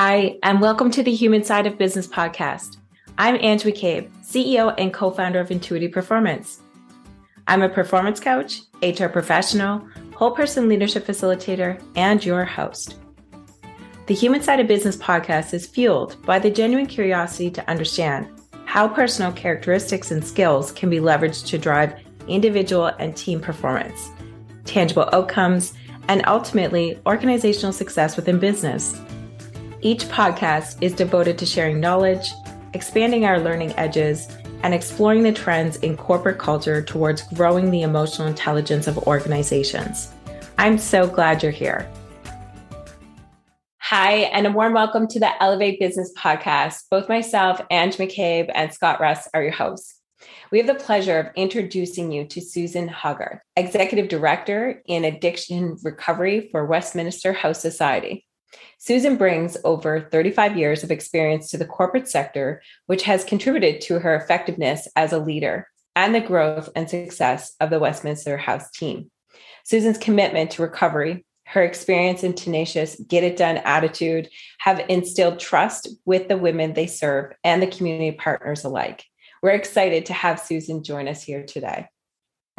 Hi, and welcome to the Human Side of Business podcast. I'm Ange McCabe, CEO and co founder of Intuitive Performance. I'm a performance coach, HR professional, whole person leadership facilitator, and your host. The Human Side of Business podcast is fueled by the genuine curiosity to understand how personal characteristics and skills can be leveraged to drive individual and team performance, tangible outcomes, and ultimately organizational success within business. Each podcast is devoted to sharing knowledge, expanding our learning edges, and exploring the trends in corporate culture towards growing the emotional intelligence of organizations. I'm so glad you're here. Hi, and a warm welcome to the Elevate Business Podcast. Both myself, Ange McCabe, and Scott Russ are your hosts. We have the pleasure of introducing you to Susan Hogarth, Executive Director in Addiction Recovery for Westminster House Society. Susan brings over 35 years of experience to the corporate sector, which has contributed to her effectiveness as a leader and the growth and success of the Westminster House team. Susan's commitment to recovery, her experience and tenacious get it done attitude have instilled trust with the women they serve and the community partners alike. We're excited to have Susan join us here today.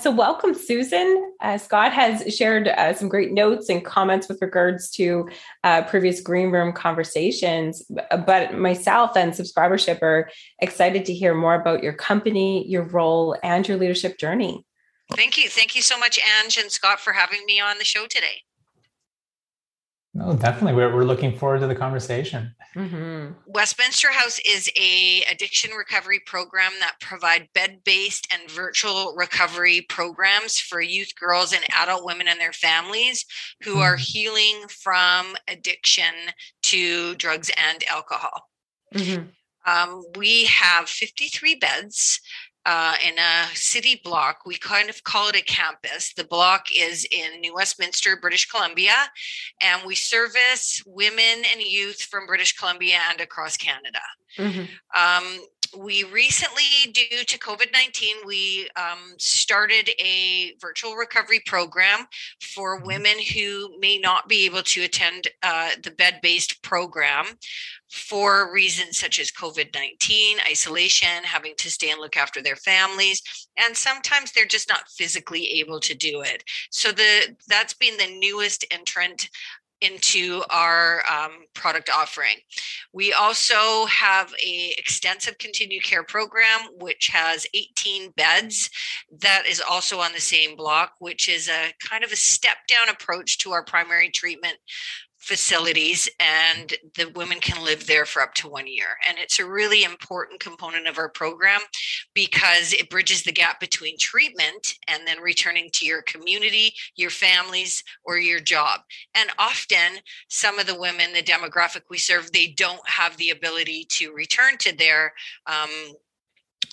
So, welcome, Susan. Uh, Scott has shared uh, some great notes and comments with regards to uh, previous green room conversations. But myself and subscribership are excited to hear more about your company, your role, and your leadership journey. Thank you. Thank you so much, Ange and Scott, for having me on the show today. No, definitely. We're, we're looking forward to the conversation. Mm-hmm. Westminster House is a addiction recovery program that provide bed-based and virtual recovery programs for youth girls and adult women and their families who mm-hmm. are healing from addiction to drugs and alcohol. Mm-hmm. Um, we have 53 beds uh, in a city block. We kind of call it a campus. The block is in New Westminster, British Columbia, and we service women and youth from British Columbia and across Canada. Mm-hmm. Um, we recently, due to COVID 19, we um, started a virtual recovery program for mm-hmm. women who may not be able to attend uh, the bed based program for reasons such as COVID 19, isolation, having to stay and look after their families. And sometimes they're just not physically able to do it. So the that's been the newest entrant into our um, product offering. We also have a extensive continued care program, which has 18 beds that is also on the same block, which is a kind of a step down approach to our primary treatment facilities and the women can live there for up to one year. And it's a really important component of our program because it bridges the gap between treatment and then returning to your community your families or your job. And often some of the women the demographic we serve they don't have the ability to return to their um,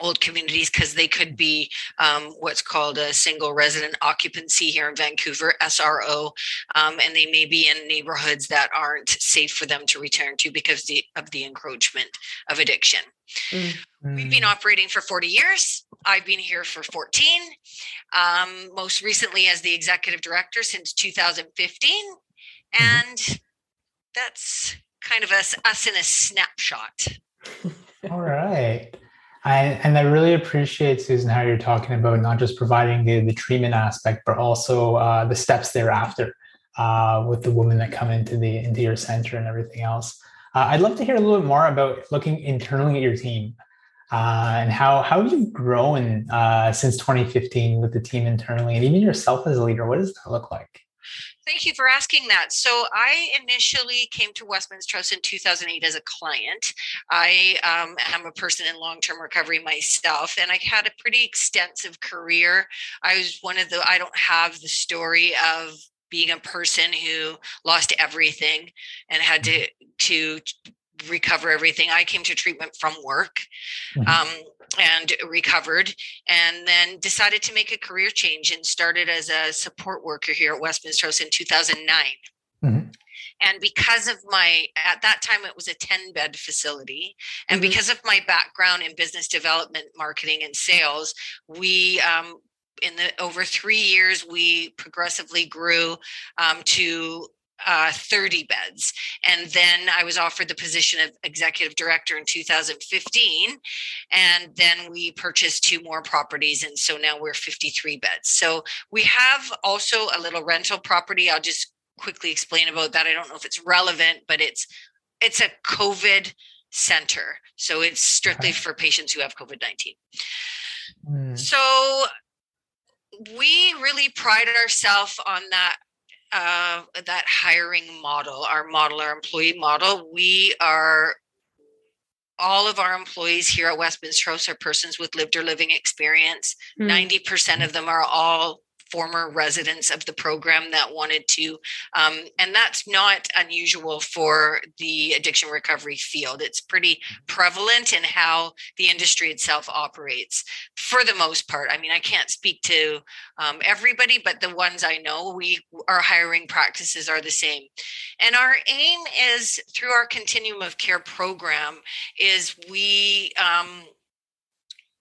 old communities because they could be um, what's called a single resident occupancy here in Vancouver, SRO, um, and they may be in neighborhoods that aren't safe for them to return to because the, of the encroachment of addiction. Mm. We've been operating for 40 years. I've been here for 14, um, most recently as the executive director since 2015. Mm-hmm. And mm-hmm. that's kind of us, us in a snapshot. All right. I, and I really appreciate, Susan, how you're talking about not just providing the, the treatment aspect, but also uh, the steps thereafter uh, with the women that come into the into your center and everything else. Uh, I'd love to hear a little bit more about looking internally at your team uh, and how how you've grown uh, since 2015 with the team internally, and even yourself as a leader. What does that look like? Thank you for asking that. So, I initially came to Westminster House in 2008 as a client. I um, am a person in long term recovery myself, and I had a pretty extensive career. I was one of the, I don't have the story of being a person who lost everything and had to to recover everything. I came to treatment from work. Mm-hmm. Um, and recovered and then decided to make a career change and started as a support worker here at Westminster House in 2009. Mm-hmm. And because of my, at that time, it was a 10 bed facility. And mm-hmm. because of my background in business development, marketing, and sales, we, um, in the over three years, we progressively grew um, to uh, 30 beds. And then I was offered the position of executive director in 2015. And then we purchased two more properties. And so now we're 53 beds. So we have also a little rental property. I'll just quickly explain about that. I don't know if it's relevant, but it's it's a COVID center. So it's strictly for patients who have COVID 19. Mm. So we really pride ourselves on that uh, that hiring model, our model, our employee model. We are all of our employees here at Westminster House are persons with lived or living experience. Mm. 90% of them are all former residents of the program that wanted to um, and that's not unusual for the addiction recovery field. It's pretty prevalent in how the industry itself operates for the most part. I mean i can't speak to um, everybody but the ones i know we our hiring practices are the same. And our aim is through our continuum of care program is we um,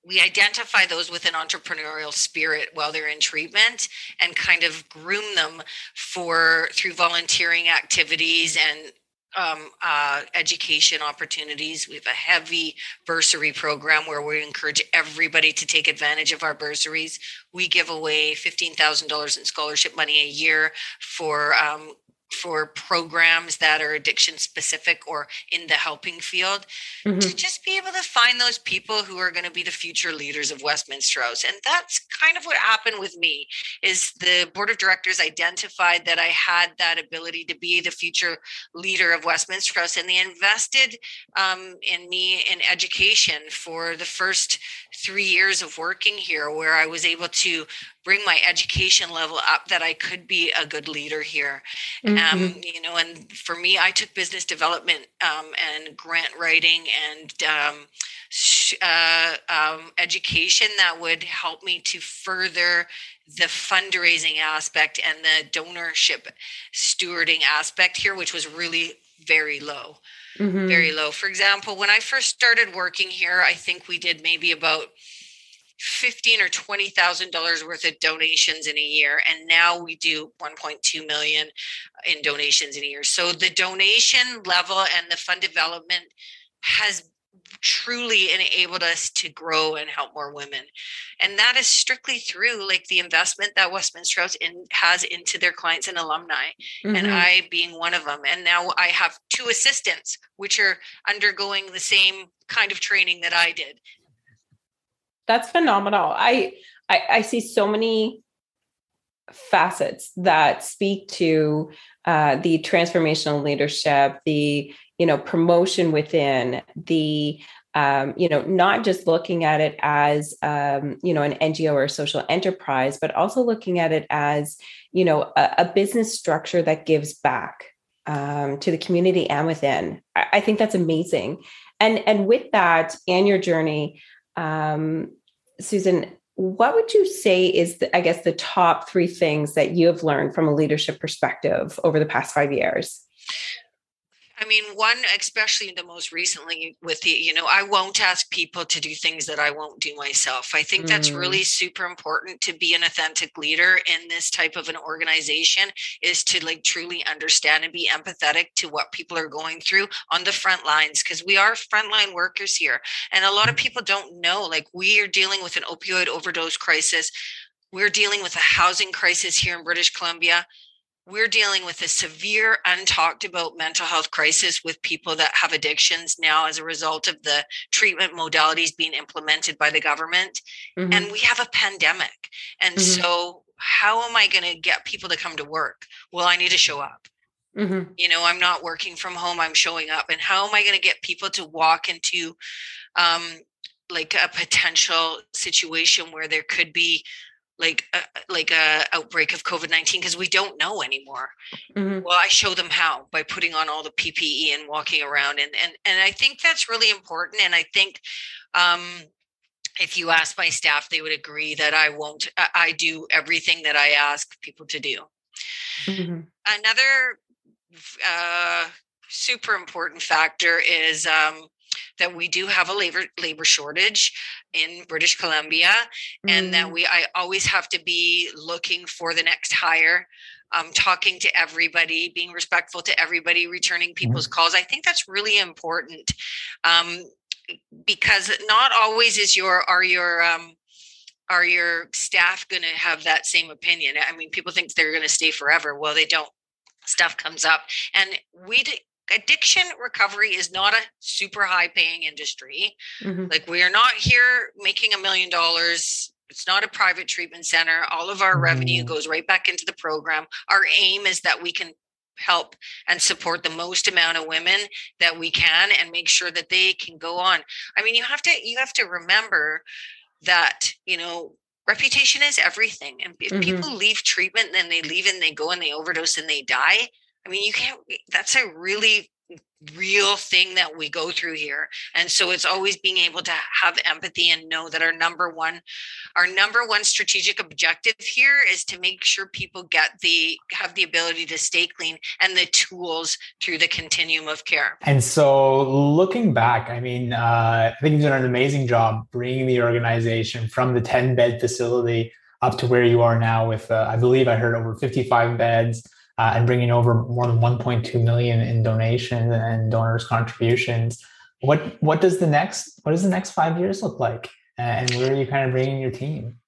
we identify those with an entrepreneurial spirit while they're in treatment and kind of groom them for through volunteering activities and um, uh, education opportunities. We have a heavy bursary program where we encourage everybody to take advantage of our bursaries. We give away $15,000 in scholarship money a year for um, for programs that are addiction specific or in the helping field mm-hmm. to just be able to find those people who are going to be the future leaders of Westminster House. And that's kind of what happened with me is the board of directors identified that I had that ability to be the future leader of Westminster House and they invested um, in me in education for the first three years of working here where I was able to bring my education level up that I could be a good leader here. Mm-hmm. Um, you know, and for me, I took business development um, and grant writing and um, uh, um, education that would help me to further the fundraising aspect and the donorship stewarding aspect here, which was really very low. Mm-hmm. Very low. For example, when I first started working here, I think we did maybe about fifteen or twenty thousand dollars worth of donations in a year, and now we do one point two million in donations in a year. So the donation level and the fund development has truly enabled us to grow and help more women and that is strictly through like the investment that westminster house in, has into their clients and alumni mm-hmm. and i being one of them and now i have two assistants which are undergoing the same kind of training that i did that's phenomenal. I, I, I see so many facets that speak to uh, the transformational leadership, the you know promotion within the um, you know not just looking at it as um, you know an ngo or a social enterprise but also looking at it as you know a, a business structure that gives back um, to the community and within I, I, think that's amazing and and with that and your journey um, Susan, what would you say is, the, I guess, the top three things that you have learned from a leadership perspective over the past five years? I mean, one, especially the most recently with the, you know, I won't ask people to do things that I won't do myself. I think mm. that's really super important to be an authentic leader in this type of an organization is to like truly understand and be empathetic to what people are going through on the front lines because we are frontline workers here. And a lot of mm. people don't know, like, we are dealing with an opioid overdose crisis. We're dealing with a housing crisis here in British Columbia we're dealing with a severe untalked about mental health crisis with people that have addictions now as a result of the treatment modalities being implemented by the government mm-hmm. and we have a pandemic and mm-hmm. so how am i going to get people to come to work well i need to show up mm-hmm. you know i'm not working from home i'm showing up and how am i going to get people to walk into um, like a potential situation where there could be like a, uh, like a outbreak of covid-19 because we don't know anymore mm-hmm. well i show them how by putting on all the ppe and walking around and and and i think that's really important and i think um if you ask my staff they would agree that i won't i do everything that i ask people to do mm-hmm. another uh super important factor is um that we do have a labor labor shortage in British Columbia, mm. and that mm. we I always have to be looking for the next hire. um, talking to everybody, being respectful to everybody, returning people's mm-hmm. calls. I think that's really important um, because not always is your are your um, are your staff going to have that same opinion? I mean, people think they're going to stay forever. Well, they don't. Stuff comes up, and we addiction recovery is not a super high paying industry. Mm-hmm. Like we are not here making a million dollars it's not a private treatment center. All of our mm-hmm. revenue goes right back into the program. Our aim is that we can help and support the most amount of women that we can and make sure that they can go on. I mean, you have to you have to remember that, you know, reputation is everything. And if mm-hmm. people leave treatment, then they leave and they go and they overdose and they die. I mean, you can't that's a really real thing that we go through here and so it's always being able to have empathy and know that our number one our number one strategic objective here is to make sure people get the have the ability to stay clean and the tools through the continuum of care. And so looking back i mean uh, i think you've done an amazing job bringing the organization from the 10 bed facility up to where you are now with uh, i believe i heard over 55 beds uh, and bringing over more than 1.2 million in donations and donors contributions. What what does the next what does the next five years look like? And where are you kind of bringing your team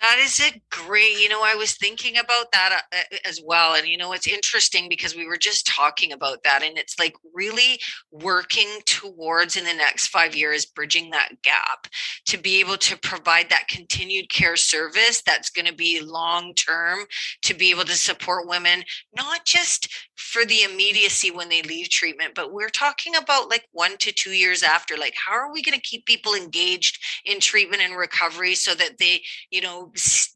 that is a great, you know, I was thinking about that uh, as well. And, you know, it's interesting because we were just talking about that. And it's like really working towards in the next five years, bridging that gap to be able to provide that continued care service that's going to be long term, to be able to support women, not just for the immediacy when they leave treatment, but we're talking about like one to two years after. Like, how are we going to keep people engaged in treatment and recovery so that they, you know,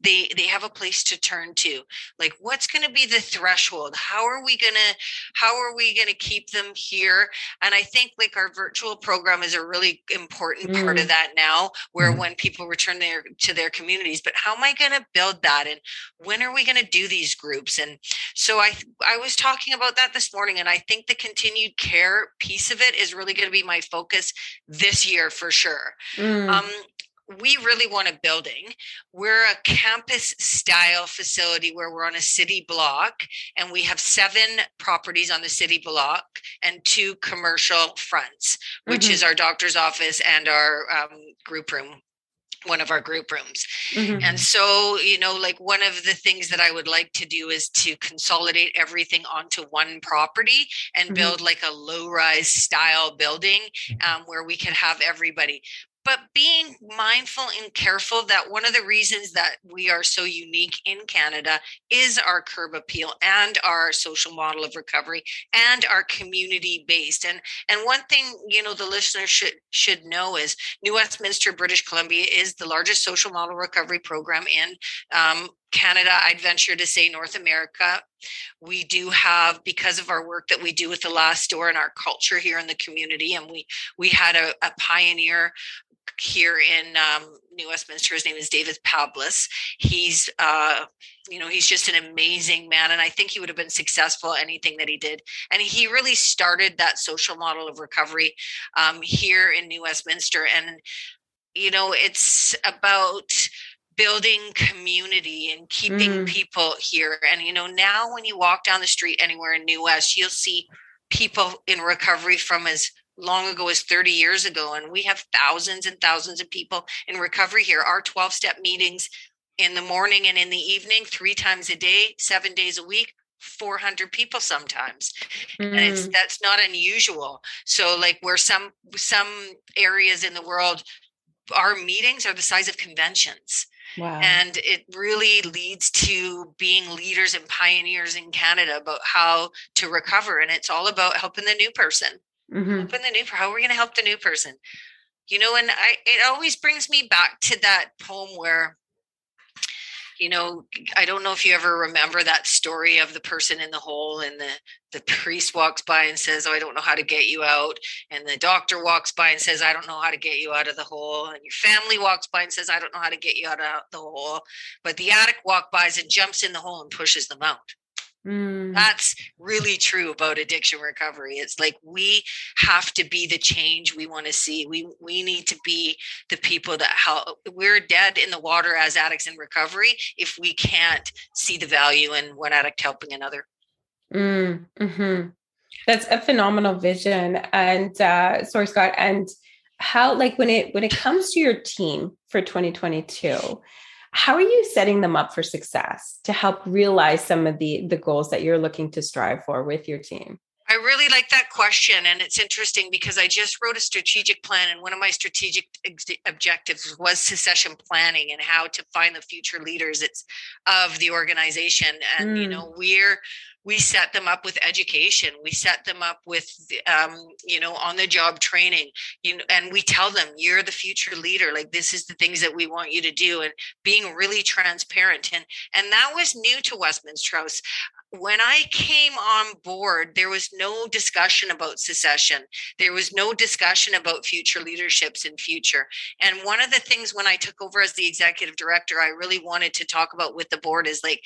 they they have a place to turn to like what's going to be the threshold how are we going to how are we going to keep them here and i think like our virtual program is a really important mm. part of mm. that now where mm. when people return their to their communities but how am i going to build that and when are we going to do these groups and so i i was talking about that this morning and i think the continued care piece of it is really going to be my focus this year for sure mm. um we really want a building. We're a campus style facility where we're on a city block and we have seven properties on the city block and two commercial fronts, which mm-hmm. is our doctor's office and our um, group room one of our group rooms. Mm-hmm. And so, you know, like one of the things that I would like to do is to consolidate everything onto one property and mm-hmm. build like a low rise style building mm-hmm. um, where we could have everybody but being mindful and careful that one of the reasons that we are so unique in Canada is our curb appeal and our social model of recovery and our community based. And and one thing you know the listener should should know is New Westminster British Columbia is the largest social model recovery program in um, Canada, I'd venture to say North America. We do have, because of our work that we do with the last door and our culture here in the community, and we we had a, a pioneer here in um, New Westminster. His name is David Pablis. He's, uh, you know, he's just an amazing man, and I think he would have been successful anything that he did. And he really started that social model of recovery um, here in New Westminster. And you know, it's about building community and keeping mm. people here. And you know, now when you walk down the street anywhere in New West, you'll see people in recovery from as long ago as 30 years ago. And we have thousands and thousands of people in recovery here. Our 12 step meetings in the morning and in the evening, three times a day, seven days a week. 400 people sometimes mm. and it's mm. that's not unusual so like where some some areas in the world our meetings are the size of conventions Wow. And it really leads to being leaders and pioneers in Canada about how to recover. And it's all about helping the new person. Mm-hmm. Helping the new how are we going to help the new person? You know, and I it always brings me back to that poem where you know i don't know if you ever remember that story of the person in the hole and the the priest walks by and says oh i don't know how to get you out. And the doctor walks by and says i don't know how to get you out of the hole. And your family walks by and says i don't know how to get you out of the hole. But the addict walks by and jumps in the hole and pushes them out Mm. That's really true about addiction recovery. It's like we have to be the change we want to see. We we need to be the people that help. We're dead in the water as addicts in recovery if we can't see the value in one addict helping another. Mm, hmm That's a phenomenal vision. And uh, sorry, Scott. And how, like, when it when it comes to your team for 2022 how are you setting them up for success to help realize some of the the goals that you're looking to strive for with your team I really like that question. And it's interesting because I just wrote a strategic plan, and one of my strategic ex- objectives was succession planning and how to find the future leaders it's of the organization. And, mm. you know, we're we set them up with education we set them up with um, you know on the job training you know and we tell them you're the future leader like this is the things that we want you to do and being really transparent and and that was new to westminster house when I came on board, there was no discussion about secession. There was no discussion about future leaderships in future. And one of the things when I took over as the executive director, I really wanted to talk about with the board is like,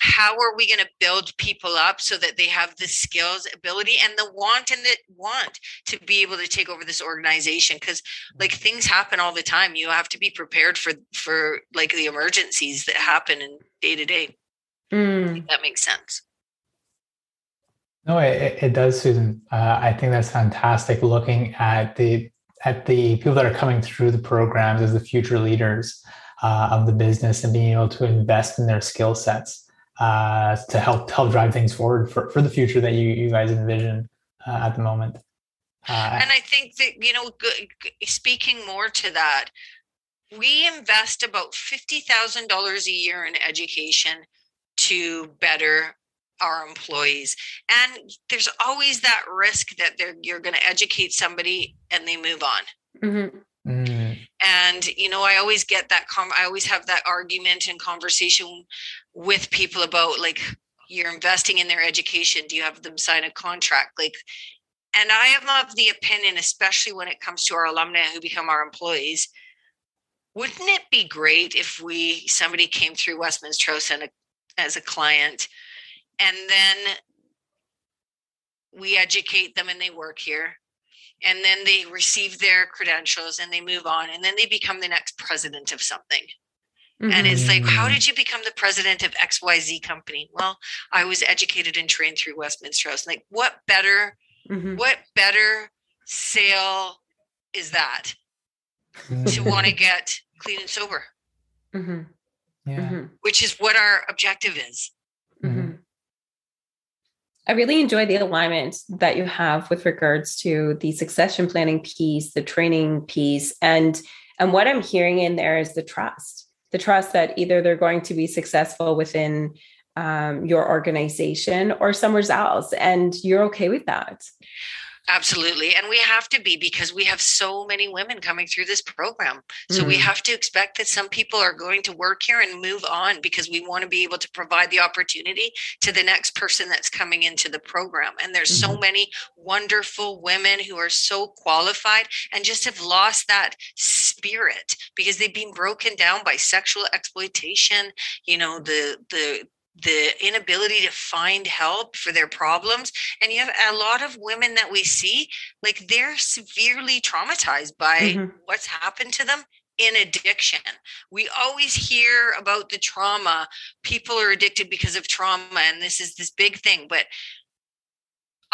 how are we going to build people up so that they have the skills ability and the want and the want to be able to take over this organization because like mm-hmm. things happen all the time you have to be prepared for for like the emergencies that happen in day to day that makes sense. No it, it does susan. Uh, i think that's fantastic. Looking at the at the people that are coming through the programs as the future leaders uh, of the business and being able to invest in their skill sets uh, to help help drive things forward for, for the future that you you guys envision uh, at the moment. Uh, and I think that you know, speaking more to that, we invest about fifty thousand dollars a year in education to better our employees and there's always that risk that they're you're going to educate somebody and they move on mm-hmm. Mm. And you know, I always get that. Com- I always have that argument and conversation with people about like you're investing in their education. Do you have them sign a contract? Like, and I am of the opinion, especially when it comes to our alumni who become our employees, wouldn't it be great if we somebody came through Westminster House and a, as a client, and then we educate them and they work here and then they receive their credentials and they move on and then they become the next president of something mm-hmm. and it's like how mm-hmm. did you become the president of xyz company well i was educated and trained through westminster house like what better mm-hmm. what better sale is that to want to get clean and sober mm-hmm. Yeah. Mm-hmm. which is what our objective is mm-hmm. I really enjoy the alignment that you have with regards to the succession planning piece, the training piece, and and what I'm hearing in there is the trust, the trust that either they're going to be successful within um, your organization or somewhere else, and you're okay with that. Absolutely. And we have to be because we have so many women coming through this program. So mm-hmm. we have to expect that some people are going to work here and move on because we want to be able to provide the opportunity to the next person that's coming into the program. And there's mm-hmm. so many wonderful women who are so qualified and just have lost that spirit because they've been broken down by sexual exploitation, you know, the the the inability to find help for their problems and you have a lot of women that we see like they're severely traumatized by mm-hmm. what's happened to them in addiction we always hear about the trauma people are addicted because of trauma and this is this big thing but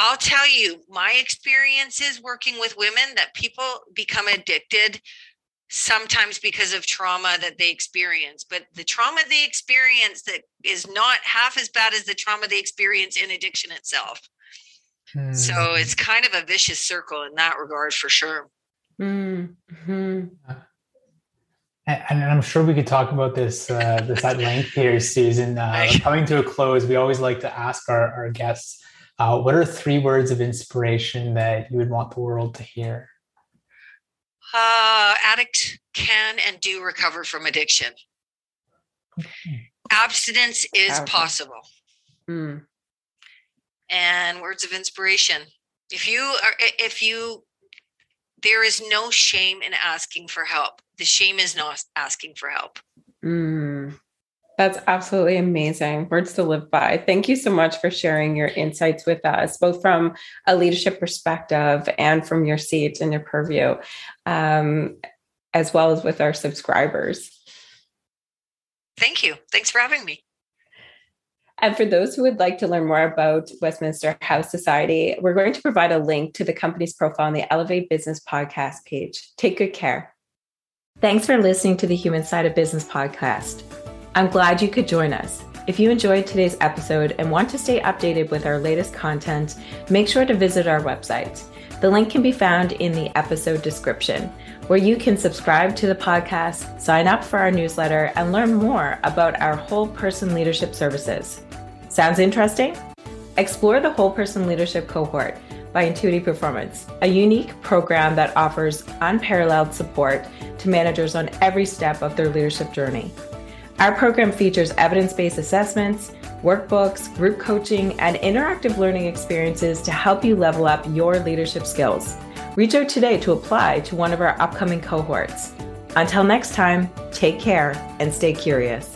I'll tell you my experiences working with women that people become addicted sometimes because of trauma that they experience but the trauma they experience that is not half as bad as the trauma they experience in addiction itself mm. so hmm. it's kind of a vicious circle in that regard for sure mm-hmm. and i'm sure we could talk about this uh, this at length here susan uh, coming to a close we always like to ask our, our guests uh, what are three words of inspiration that you would want the world to hear uh, addicts can and do recover from addiction. Abstinence is possible. Mm. And words of inspiration. If you are, if you, there is no shame in asking for help. The shame is not asking for help. Mm. That's absolutely amazing. Words to live by. Thank you so much for sharing your insights with us, both from a leadership perspective and from your seat and your purview, um, as well as with our subscribers. Thank you. Thanks for having me. And for those who would like to learn more about Westminster House Society, we're going to provide a link to the company's profile on the Elevate Business podcast page. Take good care. Thanks for listening to the Human Side of Business podcast. I'm glad you could join us. If you enjoyed today's episode and want to stay updated with our latest content, make sure to visit our website. The link can be found in the episode description, where you can subscribe to the podcast, sign up for our newsletter, and learn more about our whole person leadership services. Sounds interesting? Explore the whole person leadership cohort by Intuitive Performance, a unique program that offers unparalleled support to managers on every step of their leadership journey. Our program features evidence based assessments, workbooks, group coaching, and interactive learning experiences to help you level up your leadership skills. Reach out today to apply to one of our upcoming cohorts. Until next time, take care and stay curious.